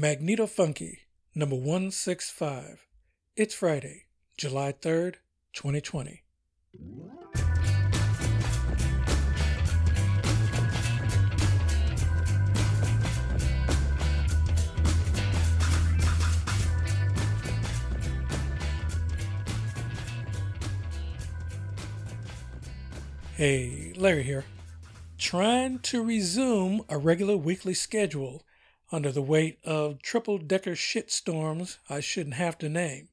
Magneto Funky, number 165. It's Friday, July 3rd, 2020. Hey, Larry here. Trying to resume a regular weekly schedule under the weight of triple decker shitstorms I shouldn't have to name.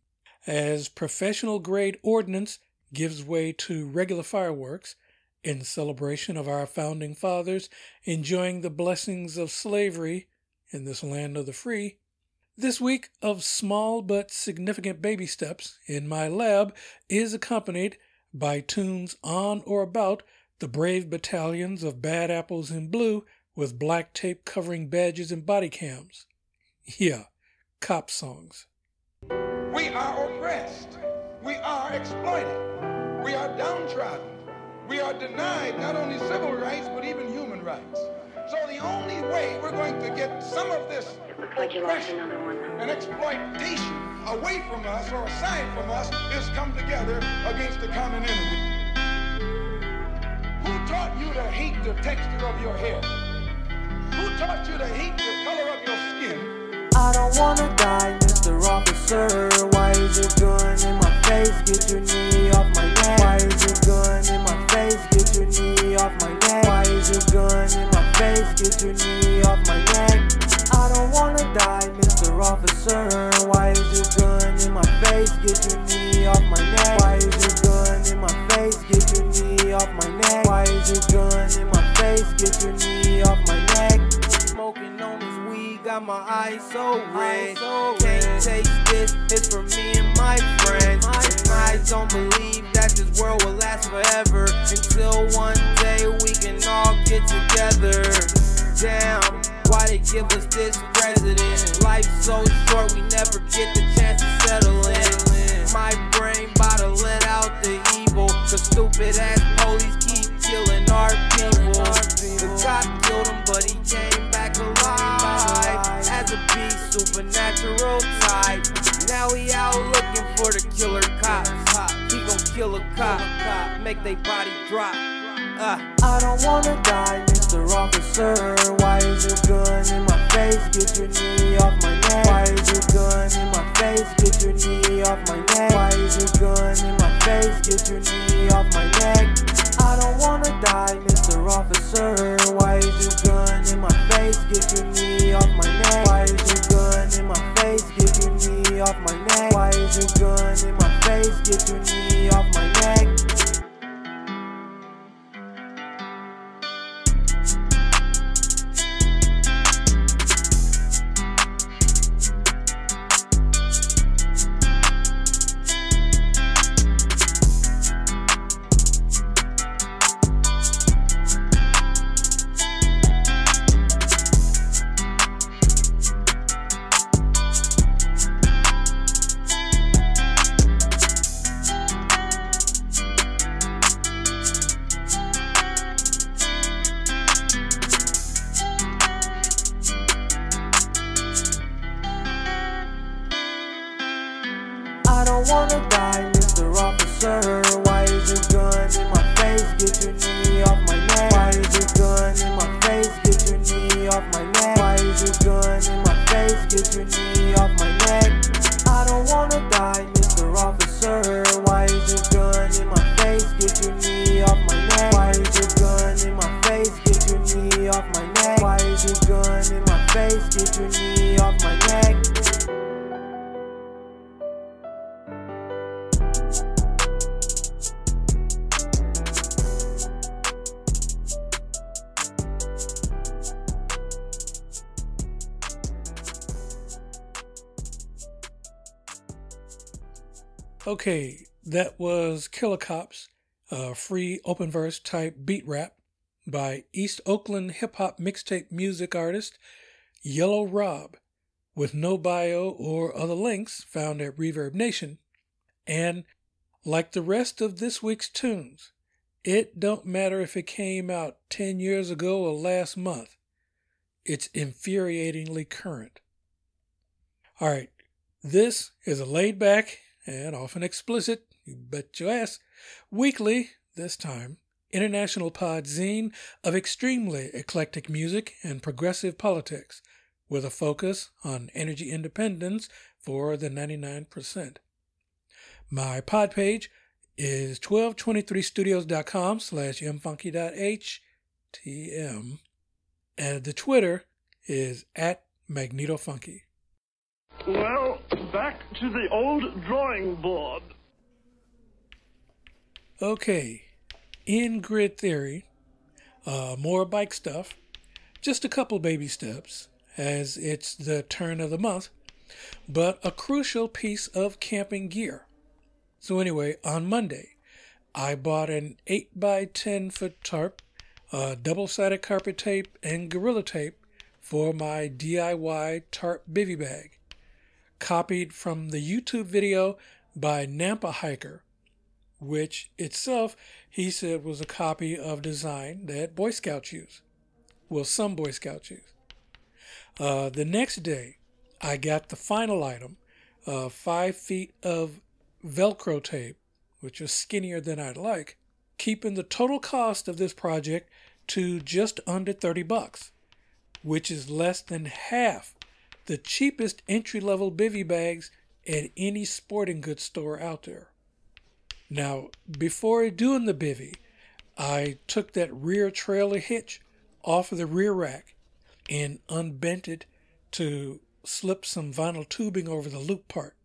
As professional grade ordnance gives way to regular fireworks in celebration of our founding fathers enjoying the blessings of slavery in this land of the free. This week of small but significant baby steps in my lab is accompanied by tunes on or about the brave battalions of bad apples in blue with black tape covering badges and body cams. Yeah, cop songs. We are oppressed. We are exploited. We are downtrodden. We are denied not only civil rights, but even human rights. So the only way we're going to get some of this like oppression and exploitation away from us or aside from us is come together against the common enemy. Who taught you to hate the texture of your hair? Who taught you to hate the color of your skin? I don't wanna die, Mr. Officer. Why is your gun in my face? Get your knee off my neck. Why is your gun in my face? Get your knee off my neck. Why is your gun in my face? Get your knee off my neck. I don't wanna die, Mr. Officer. Why is your gun in my face? Get your knee off my neck. Why is your gun in my face? Get your knee off my neck. Why is your gun in my eyes so red. Can't taste this, it's for me and my friends. I don't believe that this world will last forever until one day we can all get together. Damn. Why they give us this president? Life's so short, we never get the chance to settle in. My brain bout to let out the evil. The stupid ass police keep killing supernatural type. Now he out looking for the killer cops. He gon' kill a cop, make they body drop. Uh. I don't wanna die, Mr. Officer. Why is your gun in my face? Get your knee off my neck. Why is your gun in my face? Get your knee off my neck. Why is your gun in my face? Get your knee off my neck. I don't wanna die, Mr. Officer. Killer Cops, a free open verse type beat rap by East Oakland hip hop mixtape music artist Yellow Rob, with no bio or other links found at Reverb Nation. And like the rest of this week's tunes, it don't matter if it came out 10 years ago or last month. It's infuriatingly current. All right, this is a laid back and often explicit, you bet your ass, weekly, this time, international pod zine of extremely eclectic music and progressive politics, with a focus on energy independence for the 99%. My pod page is 1223studios.com slash mfunky.htm, and the Twitter is at magnetofunky. Well, back to the old drawing board. Okay, in grid theory, uh, more bike stuff, just a couple baby steps, as it's the turn of the month, but a crucial piece of camping gear. So, anyway, on Monday, I bought an 8 by 10 foot tarp, uh, double sided carpet tape, and Gorilla Tape for my DIY tarp bivy bag, copied from the YouTube video by Nampa Hiker, which itself he said was a copy of design that Boy Scouts use. Well, some Boy Scouts use. Uh, the next day, I got the final item, uh, five feet of Velcro tape, which is skinnier than I'd like, keeping the total cost of this project to just under 30 bucks, which is less than half the cheapest entry level bivy bags at any sporting goods store out there. Now, before doing the bivy, I took that rear trailer hitch off of the rear rack and unbent it to slip some vinyl tubing over the loop part.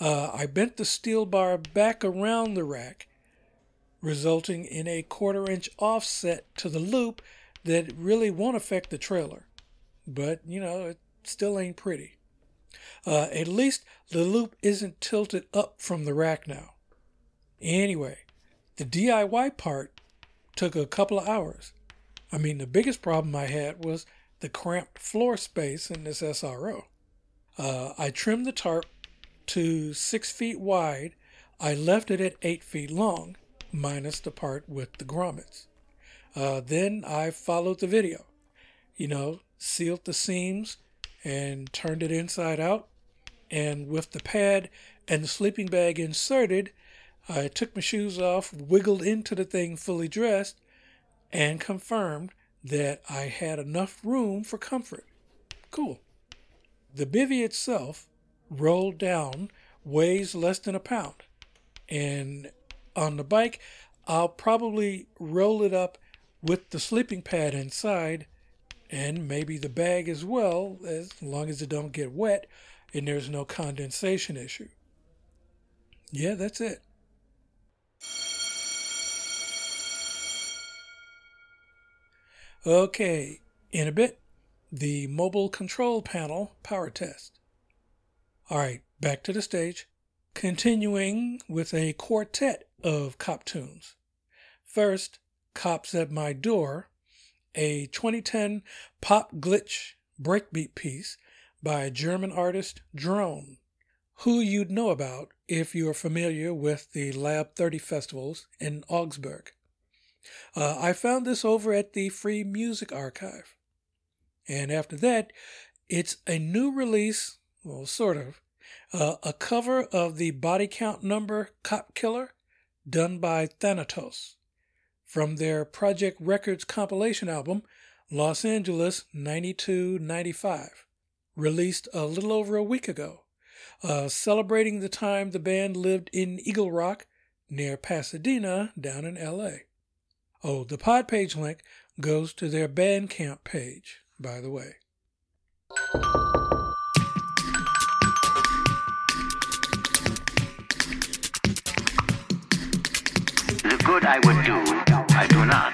Uh, I bent the steel bar back around the rack, resulting in a quarter inch offset to the loop that really won't affect the trailer. But, you know, it still ain't pretty. Uh, at least the loop isn't tilted up from the rack now. Anyway, the DIY part took a couple of hours. I mean, the biggest problem I had was the cramped floor space in this SRO. Uh, I trimmed the tarp to six feet wide. I left it at eight feet long, minus the part with the grommets. Uh, then I followed the video. You know, sealed the seams and turned it inside out. And with the pad and the sleeping bag inserted, I took my shoes off, wiggled into the thing fully dressed, and confirmed that I had enough room for comfort. Cool. The bivy itself, rolled down, weighs less than a pound. And on the bike, I'll probably roll it up with the sleeping pad inside and maybe the bag as well, as long as it don't get wet and there's no condensation issue. Yeah, that's it. Okay, in a bit, the mobile control panel power test. All right, back to the stage. Continuing with a quartet of cop tunes. First, Cops at My Door, a 2010 pop glitch breakbeat piece by German artist Drone, who you'd know about if you're familiar with the Lab 30 festivals in Augsburg. Uh, I found this over at the Free Music Archive. And after that, it's a new release, well, sort of, uh, a cover of the body count number Cop Killer done by Thanatos from their Projekt Records compilation album, Los Angeles 92 95, released a little over a week ago, uh, celebrating the time the band lived in Eagle Rock near Pasadena down in LA. Oh, the pod page link goes to their Bandcamp page, by the way. The good I would do, I do not.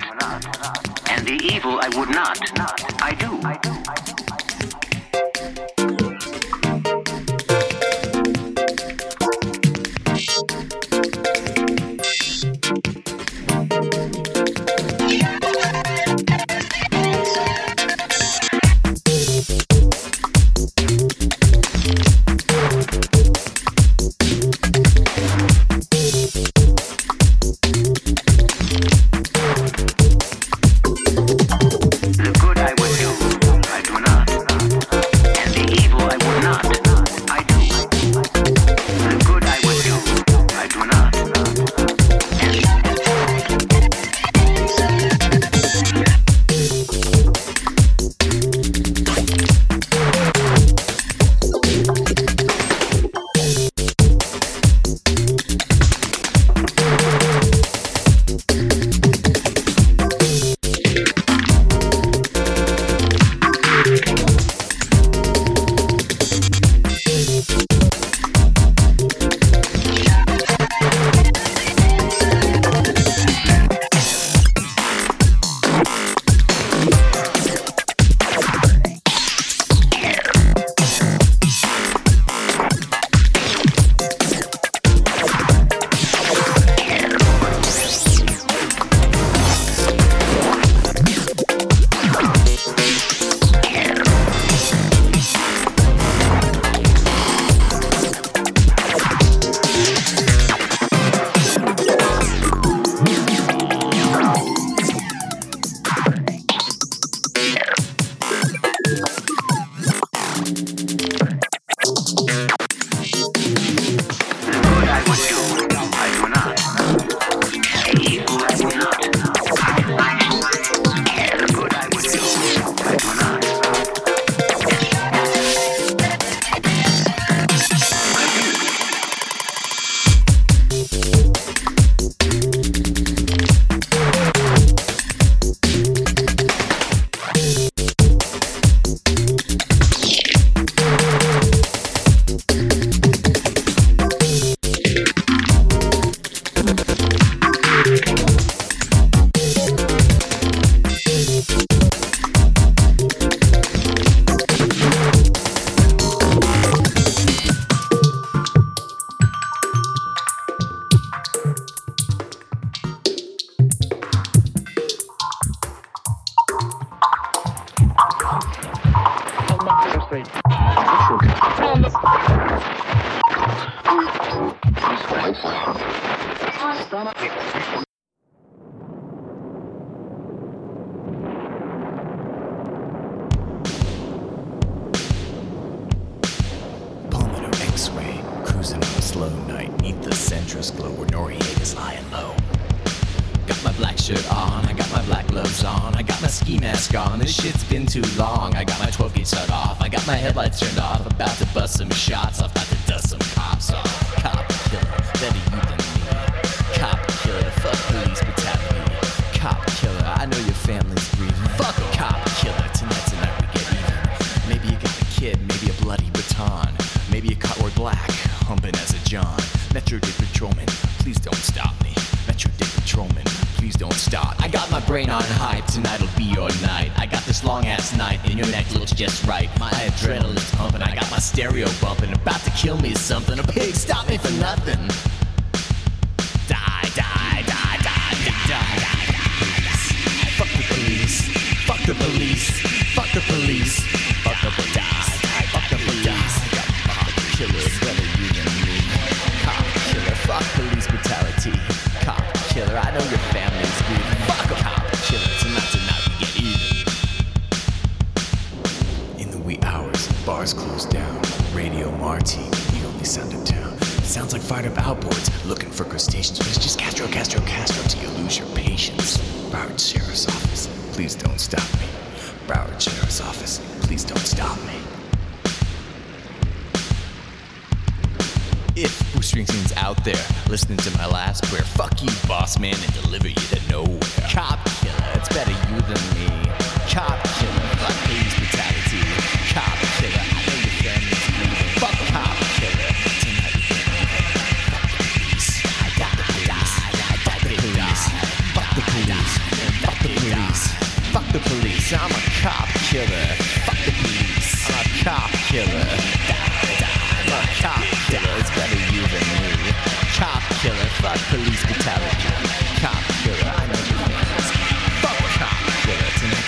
And the evil I would not, I do. Metro Patrolman, please don't stop me. Metro Day Patrolman, please don't stop. Me. I got my brain on hype, tonight'll be your night. I got this long ass night, and your neck looks just right. My adrenaline's pumping, I got my stereo bumping. About to kill me something, a pig stop me for nothing. Sounds like fired up outboards, looking for crustaceans, but it's just Castro, Castro, Castro till you lose your patience. Broward Sheriff's Office, please don't stop me. Broward Sheriff's Office, please don't stop me. If Bruce Springsteen's out there listening to my last prayer, fuck you, boss man, and deliver you to nowhere. Cop killer, it's better you than me. Cop killer, fuck police I'm a cop killer. Fuck the police. I'm a cop killer. I'm a cop killer. It's better you than me. Cop killer. Fuck police brutality. Cop killer. I know your fans. Fuck cop killer. Tonight.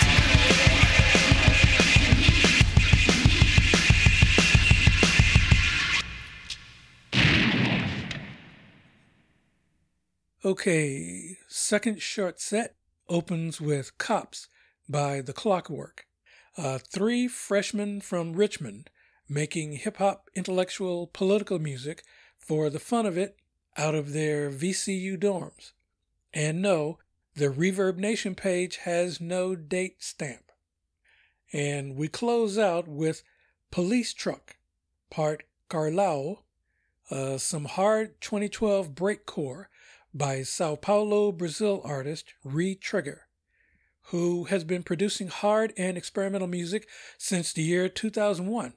Okay, second short set opens with Cops by The Clockwork. Uh, three freshmen from Richmond making hip hop intellectual political music for the fun of it out of their VCU dorms. And no, the Reverb Nation page has no date stamp. And we close out with Police Truck, part Carlao, uh, some hard 2012 breakcore by Sao Paulo, Brazil artist Re Trigger, who has been producing hard and experimental music since the year 2001.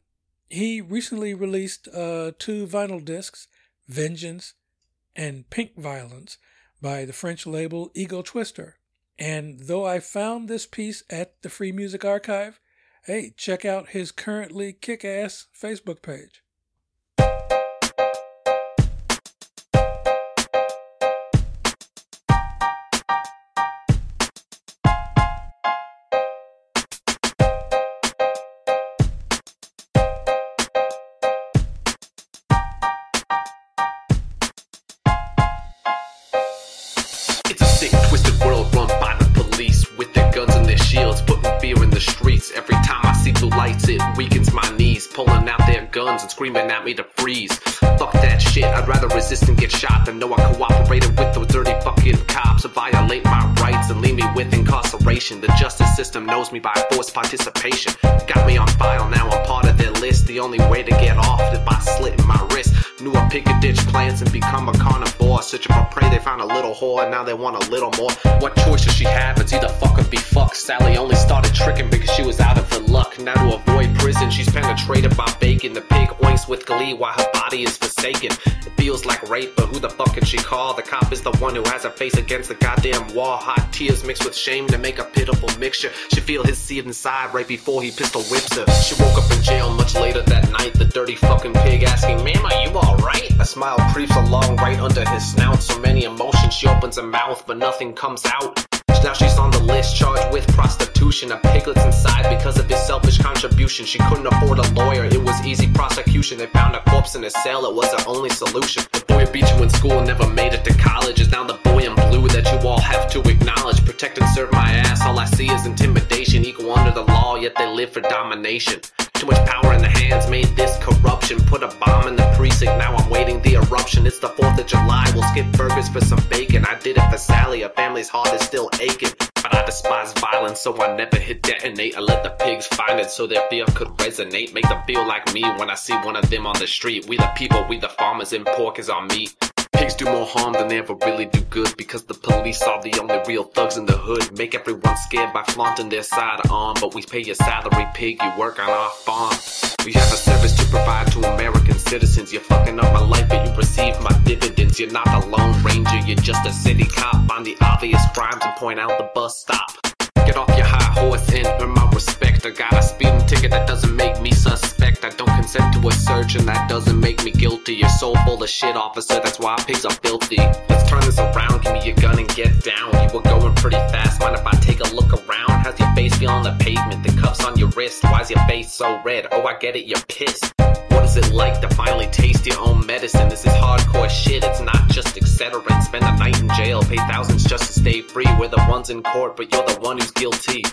He recently released uh, two vinyl discs, Vengeance and Pink Violence, by the French label Ego Twister. And though I found this piece at the Free Music Archive, hey, check out his currently kick ass Facebook page. Screaming at me to freeze. Fuck that shit, I'd rather resist and get shot than know I cooperated with those dirty fucking cops who violate my rights and leave me with incarceration. The justice system knows me by forced participation. Got me on file, now I'm part of their list. The only way to get off is by slitting my wrist. Knew I pick a ditch plants and become a carnivore. Searching for prey, they found a little whore, and now they want a little more. What choice does she have? It's either fuck or be fucked. Sally only started tricking because she was out of her luck. Now to avoid prison, she's penetrated by while her body is forsaken. It feels like rape, but who the fuck can she call? The cop is the one who has her face against the goddamn wall. Hot tears mixed with shame to make a pitiful mixture. She feel his seed inside right before he pistol whips her. She woke up in jail much later that night. The dirty fucking pig asking, "Ma'am, are you alright?" A smile creeps along right under his snout. So many emotions, she opens her mouth, but nothing comes out. Now she's on the list, charged with prostitution. A piglet's inside because of his selfish contribution. She couldn't afford a lawyer, it was easy prosecution. They found a corpse in a cell, it was her only solution. The boy beat you in school never made it to college is now the boy in blue that you all have to acknowledge. Protect and serve my ass, all I see is intimidation. Equal under the law, yet they live for domination. Too much power in the hands made this corruption. Put a bomb in the precinct, now I'm waiting the eruption. It's the 4th of July, we'll skip burgers for some bacon. I did it for Sally, her family's heart is still aching. But I despise violence, so I never hit detonate. I let the pigs find it so their fear could resonate. Make them feel like me when I see one of them on the street. We the people, we the farmers, and pork is our meat. Pigs do more harm than they ever really do good because the police are the only real thugs in the hood. Make everyone scared by flaunting their sidearm, but we pay your salary, pig. You work on our farm. We have a service to provide to American citizens. You're fucking up my life, but you receive my dividends. You're not a lone ranger, you're just a city cop. Find the obvious crimes and point out the bus stop. Get off your high horse and earn my respect. I got a speeding ticket that doesn't make. I to a and that doesn't make me guilty. You're so full of shit, officer. That's why pigs are filthy. Let's turn this around. Give me your gun and get down. You were going pretty fast. Mind if I take a look around? How's your face feel on the pavement? The cuffs on your wrist. Why's your face so red? Oh, I get it. You're pissed. What is it like to finally taste your own medicine? This is hardcore shit. It's not just Excedrin. Spend a night in jail. Pay thousands just to stay free. We're the ones in court, but you're the one who's guilty.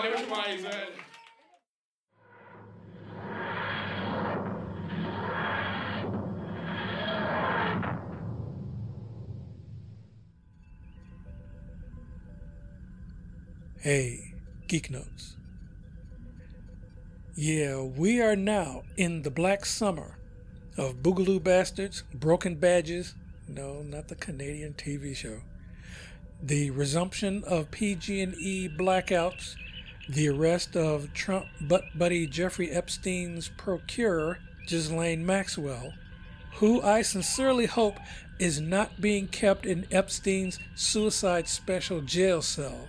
Demais, velho. Hey, Geek Notes. Yeah, we are now in the black summer of Boogaloo Bastards, Broken Badges, no, not the Canadian TV show, the resumption of PG&E blackouts, the arrest of Trump butt buddy Jeffrey Epstein's procurer, Ghislaine Maxwell, who I sincerely hope is not being kept in Epstein's suicide special jail cell,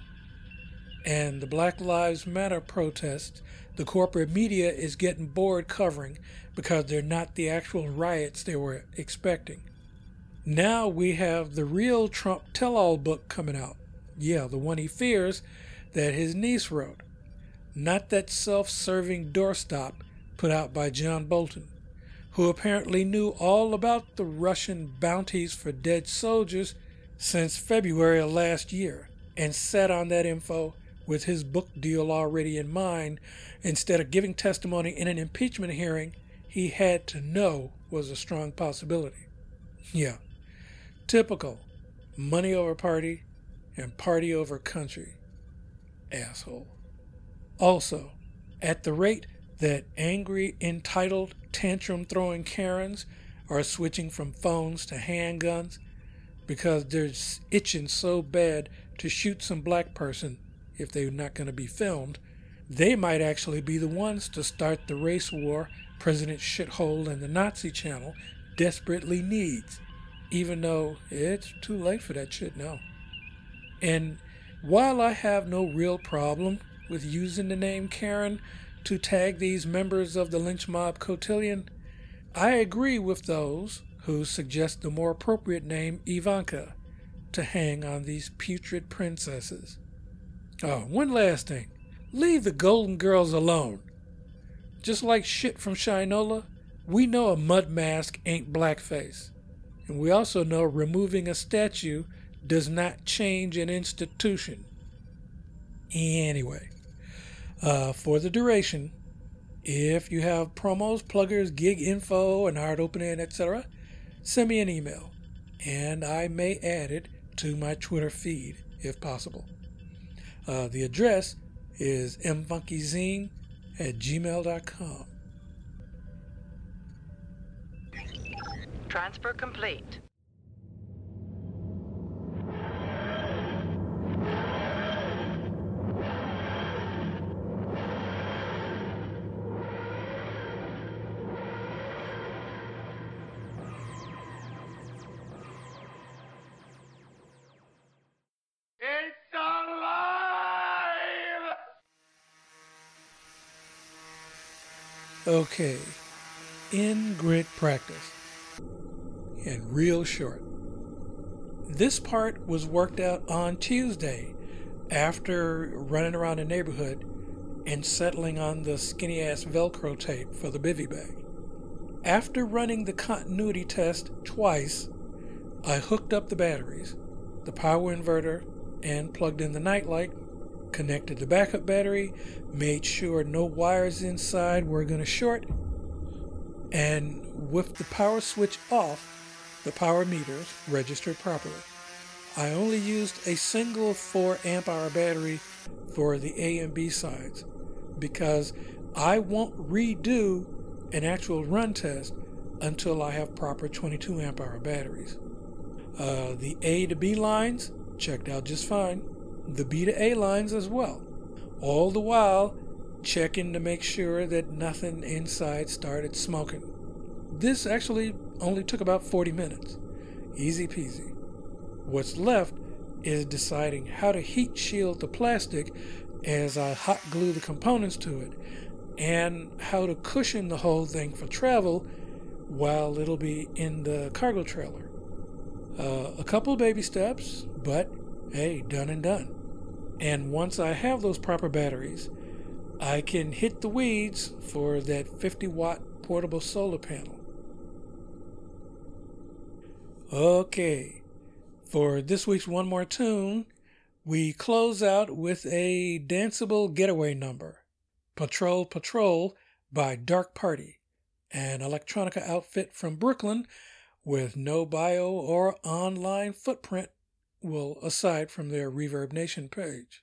and the Black Lives Matter protests the corporate media is getting bored covering because they're not the actual riots they were expecting. Now we have the real Trump tell all book coming out. Yeah, the one he fears that his niece wrote. Not that self serving doorstop put out by John Bolton, who apparently knew all about the Russian bounties for dead soldiers since February of last year and sat on that info with his book deal already in mind, instead of giving testimony in an impeachment hearing he had to know was a strong possibility. Yeah, typical money over party and party over country. Asshole. Also, at the rate that angry, entitled, tantrum throwing Karens are switching from phones to handguns because they're itching so bad to shoot some black person if they're not going to be filmed, they might actually be the ones to start the race war President Shithole and the Nazi channel desperately needs, even though it's too late for that shit now. And while I have no real problem with using the name Karen to tag these members of the lynch mob cotillion, I agree with those who suggest the more appropriate name Ivanka to hang on these putrid princesses. Oh, one last thing. Leave the Golden Girls alone. Just like shit from Shinola, we know a mud mask ain't blackface. And we also know removing a statue does not change an institution. Anyway, uh, for the duration, if you have promos, pluggers, gig info, and hard opening, etc., send me an email, and I may add it to my Twitter feed if possible. Uh, the address is mfunkyzine at gmail.com. Transfer complete. Okay, in grid practice. And real short. This part was worked out on Tuesday after running around the neighborhood and settling on the skinny ass Velcro tape for the bivy bag. After running the continuity test twice, I hooked up the batteries, the power inverter, and plugged in the nightlight, connected the backup battery, made sure no wires inside were going to short, and with the power switch off, the power meters registered properly. I only used a single 4 amp hour battery for the A and B sides because I won't redo an actual run test until I have proper 22 amp hour batteries. Uh, the A to B lines checked out just fine, the B to A lines as well. All the while checking to make sure that nothing inside started smoking. This actually only took about 40 minutes. Easy peasy. What's left is deciding how to heat shield the plastic as I hot glue the components to it, and how to cushion the whole thing for travel while it'll be in the cargo trailer. Uh, a couple baby steps, but hey, done and done. And once I have those proper batteries, I can hit the weeds for that 50 watt portable solar panel. Okay, for this week's One More Tune, we close out with a danceable getaway number Patrol Patrol by Dark Party, an electronica outfit from Brooklyn with no bio or online footprint, well, aside from their Reverb Nation page.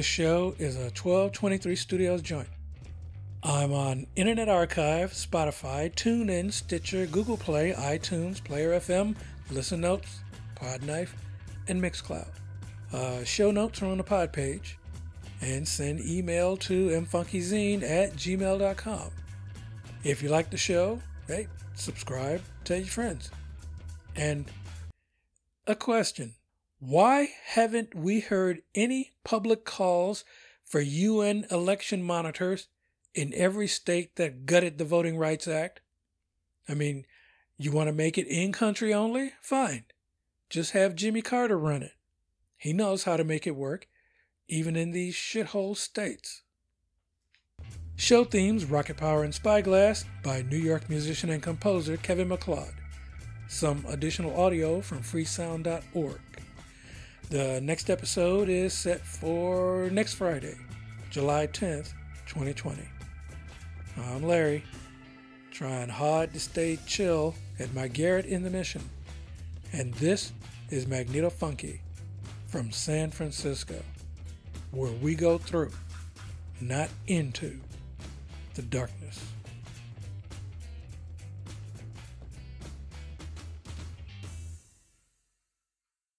This show is a 1223 Studios joint. I'm on Internet Archive, Spotify, TuneIn, Stitcher, Google Play, iTunes, Player FM, Listen Notes, Podknife, and Mixcloud. Uh, show notes are on the pod page. And send email to mfunkyzine at gmail.com. If you like the show, hey, subscribe, tell your friends. And a question Why haven't we heard any public calls for UN election monitors in every state that gutted the Voting Rights Act? I mean, you want to make it in country only? Fine. Just have Jimmy Carter run it. He knows how to make it work, even in these shithole states. Show themes Rocket Power and Spyglass by New York musician and composer Kevin MacLeod. Some additional audio from freesound.org. The next episode is set for next Friday, July 10th, 2020. I'm Larry, trying hard to stay chill at my garret in the mission. And this is Magneto Funky from San Francisco, where we go through, not into, the darkness.